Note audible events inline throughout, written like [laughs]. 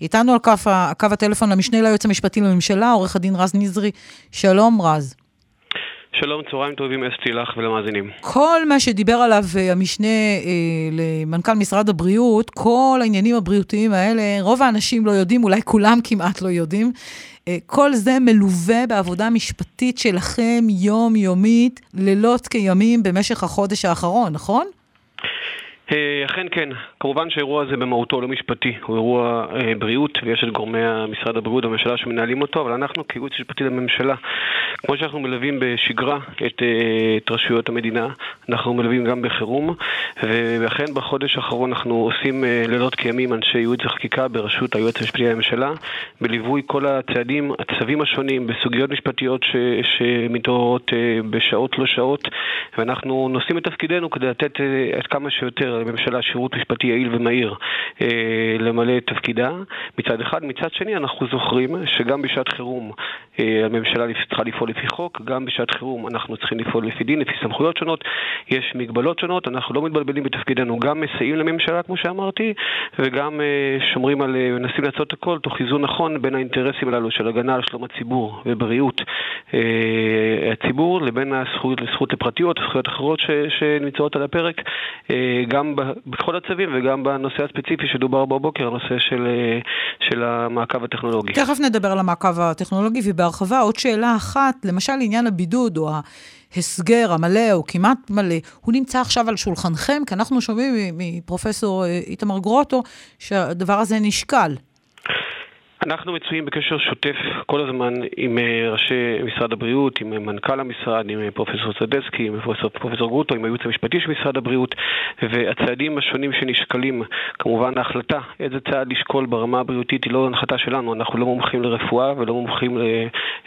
איתנו על קו, קו הטלפון המשנה ליועץ המשפטי לממשלה, עורך הדין רז נזרי. שלום רז. שלום, צהריים טובים אסתי לך ולמאזינים. כל מה שדיבר עליו אה, המשנה אה, למנכ"ל משרד הבריאות, כל העניינים הבריאותיים האלה, רוב האנשים לא יודעים, אולי כולם כמעט לא יודעים. אה, כל זה מלווה בעבודה משפטית שלכם יומיומית, לילות כימים במשך החודש האחרון, נכון? אה, אכן כן, כמובן שהאירוע הזה במהותו לא משפטי, הוא אירוע אה, בריאות ויש את גורמי משרד הבריאות והממשלה שמנהלים אותו, אבל אנחנו כייעוץ משפטי לממשלה, כמו שאנחנו מלווים בשגרה את, אה, את רשויות המדינה, אנחנו מלווים גם בחירום, ואכן בחודש האחרון אנחנו עושים אה, לילות כימים אנשי ייעוץ וחקיקה בראשות היועץ המשפטי לממשלה, בליווי כל הצעדים, הצווים השונים, בסוגיות משפטיות שמתעוררות אה, בשעות לא שעות, ואנחנו נושאים את תפקידנו כדי לתת אה, עד כמה שיותר לממשלה שירות משפטי יעיל ומהיר אה, למלא את תפקידה מצד אחד. מצד שני, אנחנו זוכרים שגם בשעת חירום אה, הממשלה צריכה לפעול לפי חוק, גם בשעת חירום אנחנו צריכים לפעול לפי דין, לפי סמכויות שונות, יש מגבלות שונות, אנחנו לא מתבלבלים בתפקידנו, גם מסייעים לממשלה, כמו שאמרתי, וגם אה, שומרים על, אה, מנסים לעשות הכל תוך איזון נכון בין האינטרסים הללו של הגנה על שלום הציבור ובריאות אה, הציבור לבין הזכות, הזכות לפרטיות, זכויות אחרות ש, שנמצאות על הפרק, אה, גם גם בכל הצווים וגם בנושא הספציפי שדובר בבוקר, הנושא של, אה, של המעקב הטכנולוגי. תכף נדבר על המעקב הטכנולוגי ובהרחבה. עוד שאלה אחת, למשל לעניין הבידוד או ההסגר המלא או כמעט מלא, הוא נמצא עכשיו על שולחנכם? כי אנחנו שומעים מפרופסור אה, איתמר גרוטו שהדבר הזה נשקל. אנחנו מצויים בקשר שוטף כל הזמן עם אה, ראשי משרד הבריאות, עם מנכ"ל המשרד, עם אה, פרופסור סדסקי, עם פרופסור, פרופסור גרוטו, עם הייעוץ המשפטי של משרד הבריאות, והצעדים השונים שנשקלים, כמובן ההחלטה איזה צעד לשקול ברמה הבריאותית היא לא הנחתה שלנו, אנחנו לא מומחים לרפואה ולא מומחים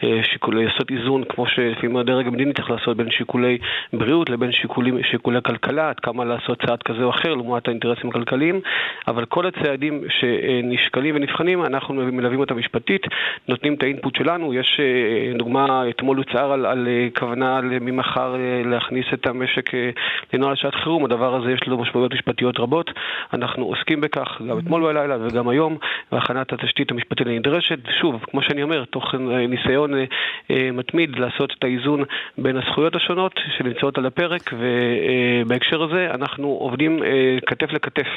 לשיקולי, אה, לעשות איזון כמו שלפעמים הדרג המדיני צריך לעשות בין שיקולי בריאות לבין שיקולים, שיקולי כלכלה, עד כמה לעשות צעד כזה או אחר לעומת האינטרסים הכלכליים, אבל כל הצעדים שנשקלים ונבחנים, אנחנו מלווים אותה משפטית, נותנים את האינפוט שלנו. יש אה, דוגמה, אתמול הוצהר על, על אה, כוונה ממחר אה, להכניס את המשק לנוהל שעת חירום. הדבר הזה יש לו משמעויות משפטיות רבות. אנחנו עוסקים בכך גם אתמול בלילה וגם היום, בהכנת התשתית המשפטית הנדרשת. שוב, כמו שאני אומר, תוך ניסיון מתמיד לעשות את האיזון בין הזכויות השונות שנמצאות על הפרק, ובהקשר הזה אנחנו עובדים כתף לכתף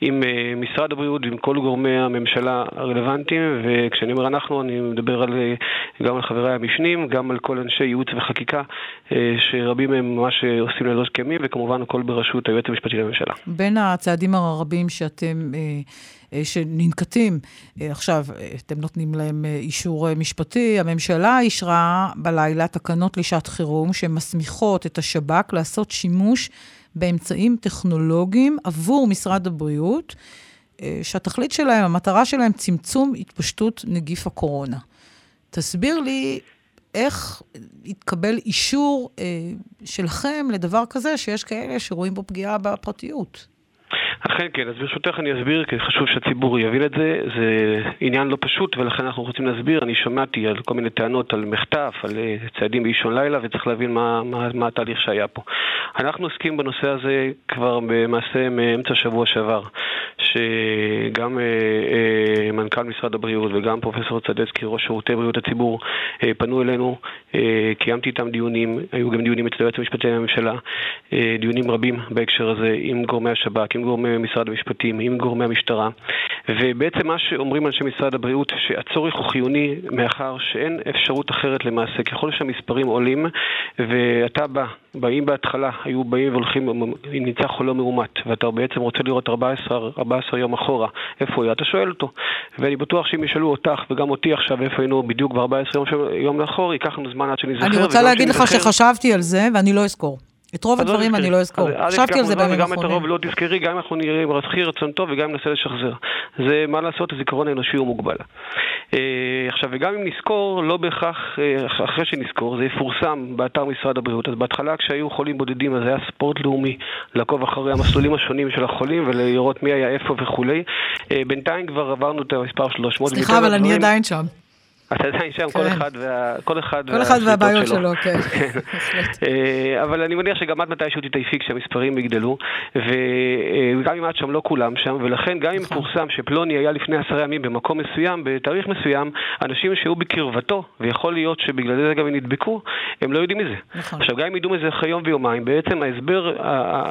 עם משרד הבריאות ועם כל גורמי הממשלה הרלוונטיים. רלוונטיים, וכשאני אומר אנחנו, אני מדבר על, גם על חבריי המשנים, גם על כל אנשי ייעוץ וחקיקה, אה, שרבים מהם ממש עושים לילות כימים, וכמובן הכל בראשות היועץ המשפטי לממשלה. בין הצעדים הרבים שאתם... אה, אה, שננקטים, עכשיו, אתם נותנים להם אישור משפטי, הממשלה אישרה בלילה תקנות לשעת חירום שמסמיכות את השב"כ לעשות שימוש באמצעים טכנולוגיים עבור משרד הבריאות. אה, שהתכלית שלהם, המטרה שלהם, צמצום התפשטות נגיף הקורונה. תסביר לי איך יתקבל אישור אה, שלכם לדבר כזה, שיש כאלה שרואים בו פגיעה בפרטיות. אכן כן, אז ברשותך אני אסביר, כי חשוב שהציבור יבין את זה. זה עניין לא פשוט, ולכן אנחנו רוצים להסביר. אני שמעתי על כל מיני טענות על מחטף, על אה, צעדים באישון לילה, וצריך להבין מה, מה, מה התהליך שהיה פה. אנחנו עוסקים בנושא הזה כבר למעשה מאמצע השבוע שעבר, שגם אה, אה, מנכ"ל משרד הבריאות וגם פרופסור צדצקי, ראש שירותי בריאות הציבור, אה, פנו אלינו, אה, קיימתי איתם דיונים, היו גם דיונים אצל היועץ המשפטי לממשלה, אה, דיונים רבים בהקשר הזה עם גורמי השב"כ, עם גורמי משרד המשפטים, עם גורמי המשטרה, ובעצם מה שאומרים אנשי משרד הבריאות, שהצורך הוא חיוני מאחר שאין אפשרות אחרת למעשה. ככל שהמספרים עולים, ואתה בא, באים בהתחלה, היו באים והולכים, נמצא חולה מאומת, ואתה בעצם רוצה לראות 14, 14 יום אחורה, איפה הוא, אתה שואל אותו. ואני בטוח שאם ישאלו אותך וגם אותי עכשיו איפה היינו בדיוק ב-14 יום, יום לאחור, ייקח לנו זמן עד שנזכר. אני רוצה להגיד לך שחשבתי על זה, ואני לא אזכור. את רוב לא הדברים אני לא אזכור. חשבתי על זה בימים האחרונים. גם את הרוב לא תזכרי, גם אם אנחנו נראה עם רצחי רצון טוב וגם אם ננסה לשחזר. זה מה לעשות, הזיכרון האנושי הוא מוגבל. אה, עכשיו, וגם אם נזכור, לא בהכרח, אה, אחרי שנזכור, זה יפורסם באתר משרד הבריאות. אז בהתחלה כשהיו חולים בודדים, אז היה ספורט לאומי לעקוב אחרי המסלולים השונים של החולים ולראות מי היה איפה וכולי. אה, בינתיים כבר עברנו את המספר 300. סליחה, אבל אני עדיין שם. אתה עדיין שם, כל כן. אחד כל אחד והבעיות שלו, כן. [laughs] אה, אבל אני מניח שגם את מתישהו תתעייפי כשהמספרים יגדלו, וגם אם את שם, לא כולם שם, ולכן גם אם נכון. פורסם שפלוני היה לפני עשרה ימים במקום מסוים, בתאריך מסוים, אנשים שהיו בקרבתו, ויכול להיות שבגלל זה גם הם נדבקו, הם לא יודעים מזה. נכון. עכשיו, גם אם ידעו מזה אחרי יום ויומיים, בעצם ההסבר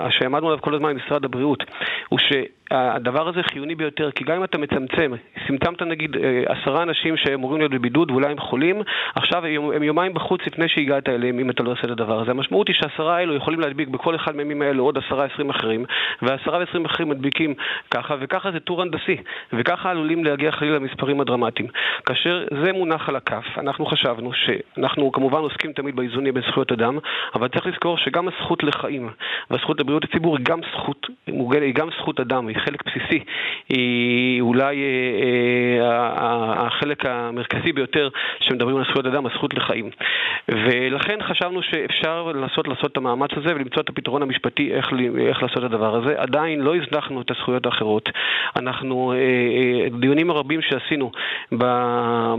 שעמדנו עליו כל הזמן במשרד הבריאות, הוא ש... הדבר הזה חיוני ביותר, כי גם אם אתה מצמצם, סימטמת נגיד אה, עשרה אנשים שאמורים להיות בבידוד ואולי הם חולים, עכשיו הם יומיים בחוץ לפני שהגעת אליהם אם אתה לא עושה את הדבר הזה. המשמעות היא שהעשרה האלו יכולים להדביק בכל אחד מהימים האלו עוד עשרה עשרים אחרים, והעשרה ועשרים אחרים מדביקים ככה, וככה זה טור הנדסי, וככה עלולים להגיע חלילה למספרים הדרמטיים. כאשר זה מונח על הכף, אנחנו חשבנו שאנחנו כמובן עוסקים תמיד באיזונים בין זכויות אדם, אבל צריך לזכור שגם הזכות לחיים והזכות לבריאות הציבור היא גם זכות, היא גם זכות אדם, היא חלק בסיסי, היא אולי אה, אה, החלק המרכזי ביותר שמדברים על זכויות אדם, הזכות לחיים. ולכן חשבנו שאפשר לנסות לעשות את המאמץ הזה ולמצוא את הפתרון המשפטי איך, איך לעשות את הדבר הזה. עדיין לא הזנחנו את הזכויות האחרות. אנחנו, אה, דיונים הרבים שעשינו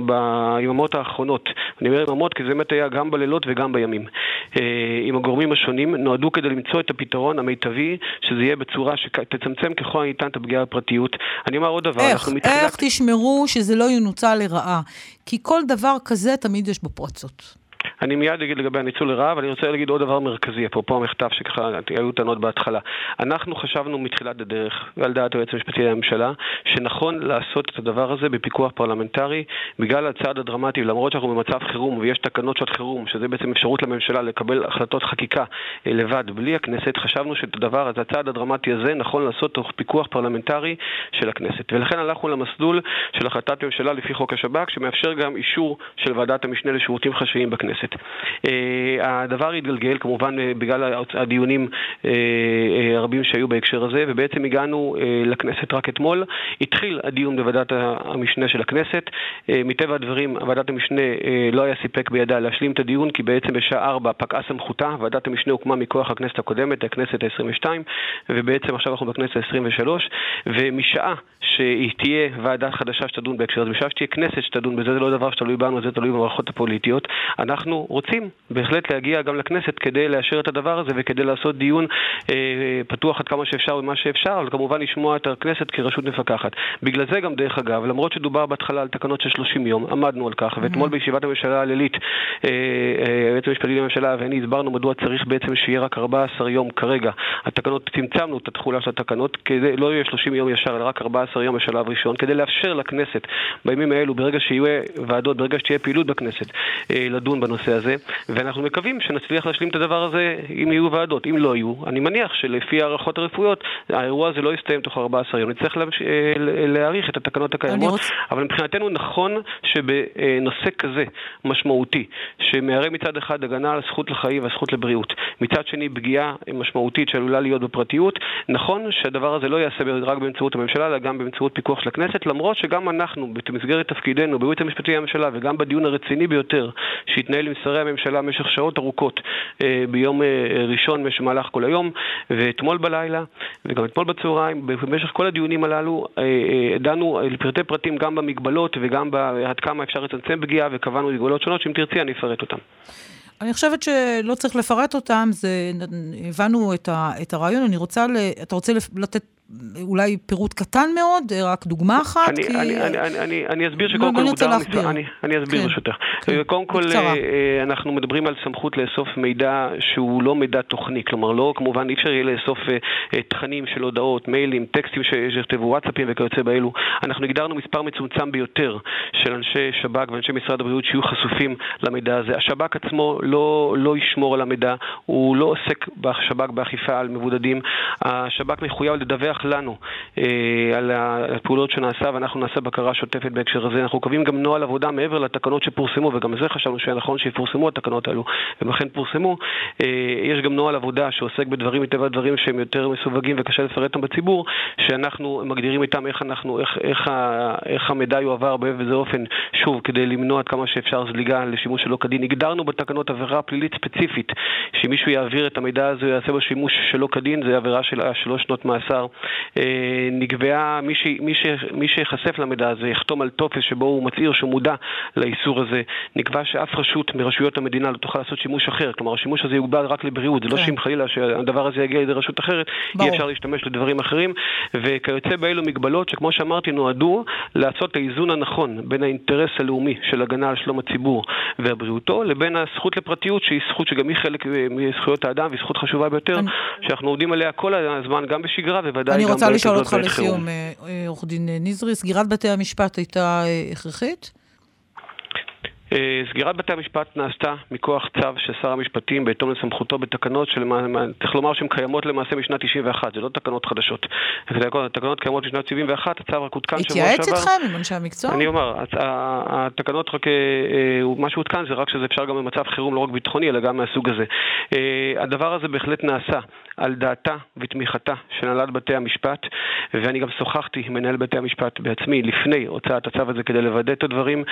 ביממות האחרונות, אני אומר יממות כי זה באמת היה גם בלילות וגם בימים, עם הגורמים השונים, נועדו כדי למצוא את הפתרון המיטבי, שזה יהיה בצורה שתצמצם ככל הניתן את הפגיעה בפרטיות. אני אומר עוד דבר, איך, אנחנו מתחילת... איך תשמרו שזה לא ינוצל לרעה? כי כל דבר כזה תמיד יש בו פרצות. אני מיד אגיד לגבי הניצול לרעה, אבל אני רוצה להגיד עוד דבר מרכזי, אפרופו המכתב שככה היו טענות בהתחלה. אנחנו חשבנו מתחילת הדרך, ועל דעת היועץ המשפטי לממשלה, שנכון לעשות את הדבר הזה בפיקוח פרלמנטרי, בגלל הצעד הדרמטי, למרות שאנחנו במצב חירום ויש תקנות שעת חירום, שזה בעצם אפשרות לממשלה לקבל החלטות חקיקה אה, לבד, בלי הכנסת, חשבנו שאת הדבר הזה, הצעד הדרמטי הזה, נכון לעשות תוך פיקוח פרלמנטרי של הכנסת. ולכן הלכנו למסלול של החלטת ממשלה לפי חוק השב"כ, שמאפשר גם אישור של ועדת המשנה לשירותים חשאיים בכנסת. הכנסת. אה, הדבר התגלגל כמובן אה, בגלל הדיונים אה, הרבים שהיו בהקשר הזה, ובעצם הגענו לכנסת רק אתמול. התחיל הדיון בוועדת המשנה של הכנסת. מטבע הדברים, ועדת המשנה לא היה סיפק בידה להשלים את הדיון, כי בעצם בשעה 4 פקעה סמכותה. ועדת המשנה הוקמה מכוח הכנסת הקודמת, הכנסת ה-22, ובעצם עכשיו אנחנו בכנסת ה-23, ומשעה שהיא תהיה ועדה חדשה שתדון בהקשר הזה, משעה שתהיה כנסת שתדון בזה, זה לא דבר שתלוי בנו, זה תלוי במערכות הפוליטיות. אנחנו רוצים בהחלט להגיע גם לכנסת כדי לאשר את הדבר הזה וכדי לעשות דיון אה, פתוח עד כמה שאפשר ומה שאפשר, אבל כמובן לשמוע את הכנסת כרשות מפקחת. בגלל זה גם, דרך אגב, למרות שדובר בהתחלה על תקנות של 30 יום, עמדנו על כך, ואתמול mm-hmm. בישיבת הממשלה הלילית, אה, אה, היועץ המשפטי לממשלה ואני הסברנו מדוע צריך בעצם שיהיה רק 14 יום כרגע. התקנות, צמצמנו את התחולה של התקנות, כדי, לא יהיה 30 יום ישר, אלא רק 14 יום בשלב ראשון, כדי לאפשר לכנסת בימים האלו, ברגע שיהיו ועדות, ברגע שתהיה פעילות בכנסת, אה, לדון בנושא בנושא הזה, ואנחנו מקווים שנצליח להשלים את הדבר הזה אם יהיו ועדות. אם לא יהיו, אני מניח שלפי הערכות הרפואיות, האירוע הזה לא יסתיים תוך 14 יום. נצטרך אה, להאריך את התקנות הקיימות, רוצ... אבל מבחינתנו נכון שבנושא כזה משמעותי, שמערב מצד אחד הגנה על הזכות לחיים והזכות לבריאות, מצד שני פגיעה משמעותית שעלולה להיות בפרטיות, נכון שהדבר הזה לא ייעשה רק באמצעות הממשלה, אלא גם באמצעות פיקוח של הכנסת, למרות שגם אנחנו, במסגרת תפקידנו, בייעוץ המשפטי לממשלה וגם בדיון הרציני ביותר שהתנהל עם שרי הממשלה במשך שעות ארוכות אה, ביום אה, ראשון במהלך כל היום, ואתמול בלילה, וגם אתמול בצהריים, במשך כל הדיונים הללו אה, דנו לפרטי פרטים גם במגבלות וגם עד כמה אפשר לצמצם פגיעה, וקבענו מגבלות שונות, שאם תרצי אני אפרט אותן. אני חושבת שלא צריך לפרט אותם, זה, הבנו את, ה, את הרעיון, אני רוצה, אתה רוצה לתת אולי פירוט קטן מאוד, רק דוגמה אחת? אני, כי... אני, אני, אני, אני, אני אסביר שקודם כל מוגדר... מספר... אני, אני אסביר כן, ברשותך. כן, קודם כל, בקצרה. אה, אנחנו מדברים על סמכות לאסוף מידע שהוא לא מידע תוכני, כלומר, לא, כמובן, אי אפשר יהיה לאסוף אה, אה, תכנים של הודעות, מיילים, טקסטים שיכתבו וואטסאפים וכיוצא באלו. אנחנו הגדרנו מספר מצומצם ביותר של אנשי שב"כ ואנשי משרד הבריאות שיהיו חשופים למידע הזה. השב"כ עצמו לא, לא ישמור על המידע, הוא לא עוסק בשב"כ באכיפה על מבודדים. השב"כ מחויב לדווח לדווח לנו אה, על הפעולות שנעשה ואנחנו נעשה בקרה שוטפת בהקשר הזה. אנחנו קובעים גם נוהל עבודה מעבר לתקנות שפורסמו וגם זה חשבנו שהיה נכון שיפורסמו התקנות האלו והם אכן פורסמו. אה, יש גם נוהל עבודה שעוסק בדברים מטבע הדברים שהם יותר מסווגים וקשה לפרט אותם בציבור, שאנחנו מגדירים איתם איך, אנחנו, איך, איך, איך המידע יועבר באיזה אופן, שוב, כדי למנוע עד כמה שאפשר זליגה לשימוש שלא כדין. הגדרנו בתקנות עבירה פלילית ספציפית, שמישהו יעביר את המידע הזה, יעשה בו שימוש שלא כדין, זה עבירה של שלוש שנות מאסר נקבעה, מי, ש, מי, ש, מי שיחשף למידע הזה יחתום על טופס שבו הוא מצהיר שהוא מודע לאיסור הזה. נקבע שאף רשות מרשויות המדינה לא תוכל לעשות שימוש אחר, כלומר השימוש הזה יוגבל רק לבריאות, זה לא כן. שאם חלילה שהדבר הזה יגיע לידי רשות אחרת, ברור. אי אפשר להשתמש לדברים אחרים, וכיוצא באלו מגבלות שכמו שאמרתי נועדו לעשות את האיזון הנכון בין האינטרס הלאומי של הגנה על שלום הציבור ובריאותו, לבין הזכות לפרטיות שהיא זכות שגם היא חלק מזכויות האדם והיא זכות חשובה ביותר, אני... שאנחנו עובדים עליה כל הזמן, גם בשגרה ובוודאי אני רוצה לשאול אותך לסיום, אה, אה, עורך דין נזרי, סגירת בתי המשפט הייתה אה, הכרחית? אה, סגירת בתי המשפט נעשתה מכוח צו של שר המשפטים בהתאם לסמכותו בתקנות שצריך לומר שהן קיימות למעשה משנת 91, זה לא תקנות חדשות. התקנות קיימות משנת 71, הצו רק עודכן שבוע שעבר. התייעץ איתכם עם אנשי המקצוע? אני אומר, התקנות רק, אה, אה, מה שעודכן זה רק שזה אפשר גם במצב חירום לא רק ביטחוני אלא גם מהסוג הזה. הדבר הזה בהחלט נעשה על דעתה ותמיכתה של הנהלת בתי המשפט, ואני גם שוחחתי עם מנהל בתי המשפט בעצמי לפני הוצאת הצו הזה כדי לוודא את הדברים,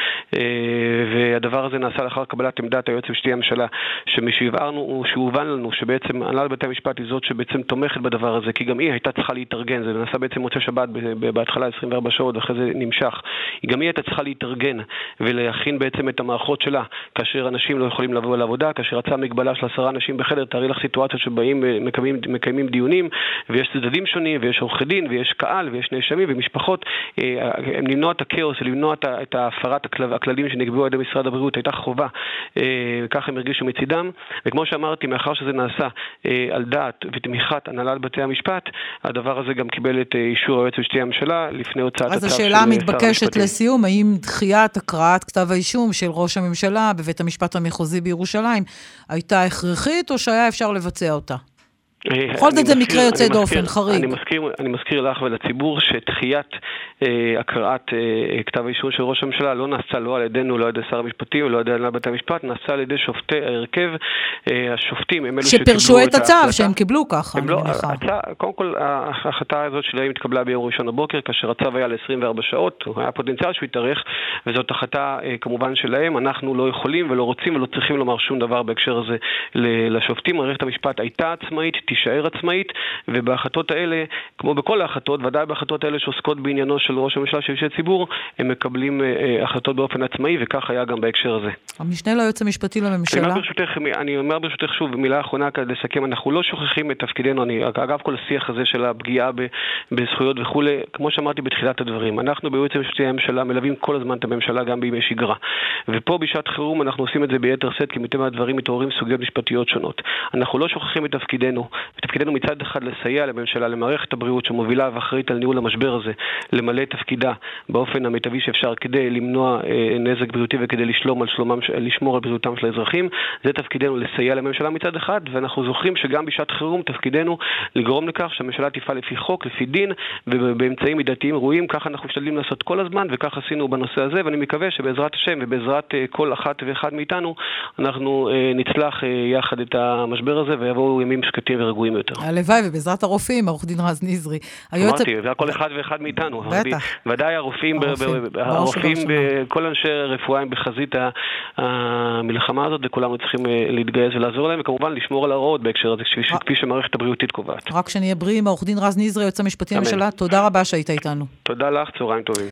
והדבר הזה נעשה לאחר קבלת עמדת היועץ המשפטי לממשלה, שמשהבהרנו, שהובן לנו שבעצם הנהלת בתי המשפט היא זאת שבעצם תומכת בדבר הזה, כי גם היא הייתה צריכה להתארגן, זה נעשה בעצם מוצא שבת בהתחלה 24 שעות ואחרי זה נמשך, גם היא הייתה צריכה להתארגן ולהכין בעצם את המערכות שלה, כאשר אנשים לא יכולים לבוא לעבודה, כאשר רצה מגבלה של עשרה אנשים בחדר, תארי לך סיטואציות שבאים, מקיימים מקיימים דיונים, ויש צדדים שונים, ויש עורכי דין, ויש קהל, ויש נאשמים ומשפחות. אה, למנוע את הכאוס, למנוע את הפרת הכללים שנקבעו על ידי משרד הבריאות, הייתה חובה, אה, וכך הם הרגישו מצידם. וכמו שאמרתי, מאחר שזה נעשה אה, על דעת ותמיכת הנהלת בתי המשפט, הדבר הזה גם קיבל את אישור היועץ המשפטי לממשלה לפני הוצאת הצו של שר המשפטים. אז השאלה המתבקשת לסיום, האם דחיית הקראת כתב האישום של ראש הממשלה בבית המשפט המחוזי בירושלים הייתה הכרחית, או שהיה אפשר לבצע אותה? אה, בכל זאת זה מקרה יוצא דופן, חריג. אני מזכיר, אני מזכיר לך ולציבור שדחיית אה, הקראת אה, כתב האישור של ראש הממשלה לא נעשה לא על ידינו, לא על ידי שר המשפטים ולא על ידי הנהלת בתי המשפט, נעשה על ידי שופטי ההרכב. אה, השופטים הם אלו שקיבלו את ההחלטה. שפירשו את הצו, שהם קיבלו ככה, אני לא, מניחה. קודם כל, ההחלטה הזאת שלהם התקבלה ביום ראשון בבוקר, כאשר הצו היה ל-24 שעות, היה פוטנציאל שהוא יתארך, וזאת החלטה אה, כמובן שלהם. אנחנו לא יכולים ולא רוצים ולא צריכים לומר שום דבר בהקשר הזה לשופטים. מערכת המשפט הייתה עצמאית, תישאר עצמאית, ובהחלטות האלה, כמו בכל ההחלטות, ודאי בהחלטות האלה שעוסקות בעניינו של ראש הממשלה, של אישי ציבור, הם מקבלים אה, אה, החלטות באופן עצמאי, וכך היה גם בהקשר הזה. המשנה ליועץ המשפטי לממשלה. אני אומר ברשותך, אני אומר ברשותך שוב, מילה אחרונה כדי לסכם, אנחנו לא שוכחים את תפקידנו, אני, אגב כל השיח הזה של הפגיעה בזכויות וכולי, כמו שאמרתי בתחילת הדברים, אנחנו בייעוץ המשפטי לממשלה מלווים כל הזמן את הממשלה גם בימי שגרה. ופה בשעת חירום אנחנו עושים את זה ביתר שאת, כי מטבע הדברים מתעוררים סוגיות משפטיות שונות. אנחנו לא שוכחים את תפקידנו, תפקידנו מצד אחד לסייע לממשלה, למערכת הבריאות שמובילה ואחראית על ניהול המשבר הזה, למלא את תפקידה באופן המיטבי שאפשר כדי למנוע אה, נזק בריאותי וכדי לשלום על שלומם, לשמור על בריאותם של האזרחים. זה תפקידנו לסייע לממשלה מצד אחד, ואנחנו זוכרים שגם בשעת חירום תפקידנו לגרום לכך שהממשלה תפעל לפי חוק, לפי דין, ובאמצעים מידתיים ראויים. ככה אנחנו משתדלים לעשות כל הזמן, וכך עשינו בנושא הזה, ואני מקווה שבעזרת השם ובעזרת אה, כל אחת ואחד מאיתנו, אנחנו אה, נצלח אה, יחד את המשבר הזה ויבואו ימים שקטים ורגועים יותר. הלוואי, ובעזרת הרופאים, עורך דין רז נזרי. אמרתי, זה כל אחד ואחד מאיתנו. בטח. ודאי הרופאים, הרופאים, כל אנשי הרפואה הם בחזית המלחמה הזאת, וכולנו צריכים אה, להתגייס ולעזור להם, וכמובן לשמור על ההוראות בהקשר הזה, כפי שמערכת הבריאותית קובעת. רק שנהיה בריאים, עורך דין רז נזרי, יועץ המשפטי לממשלה, תודה רבה שהיית איתנו. תודה לך, צהריים טובים.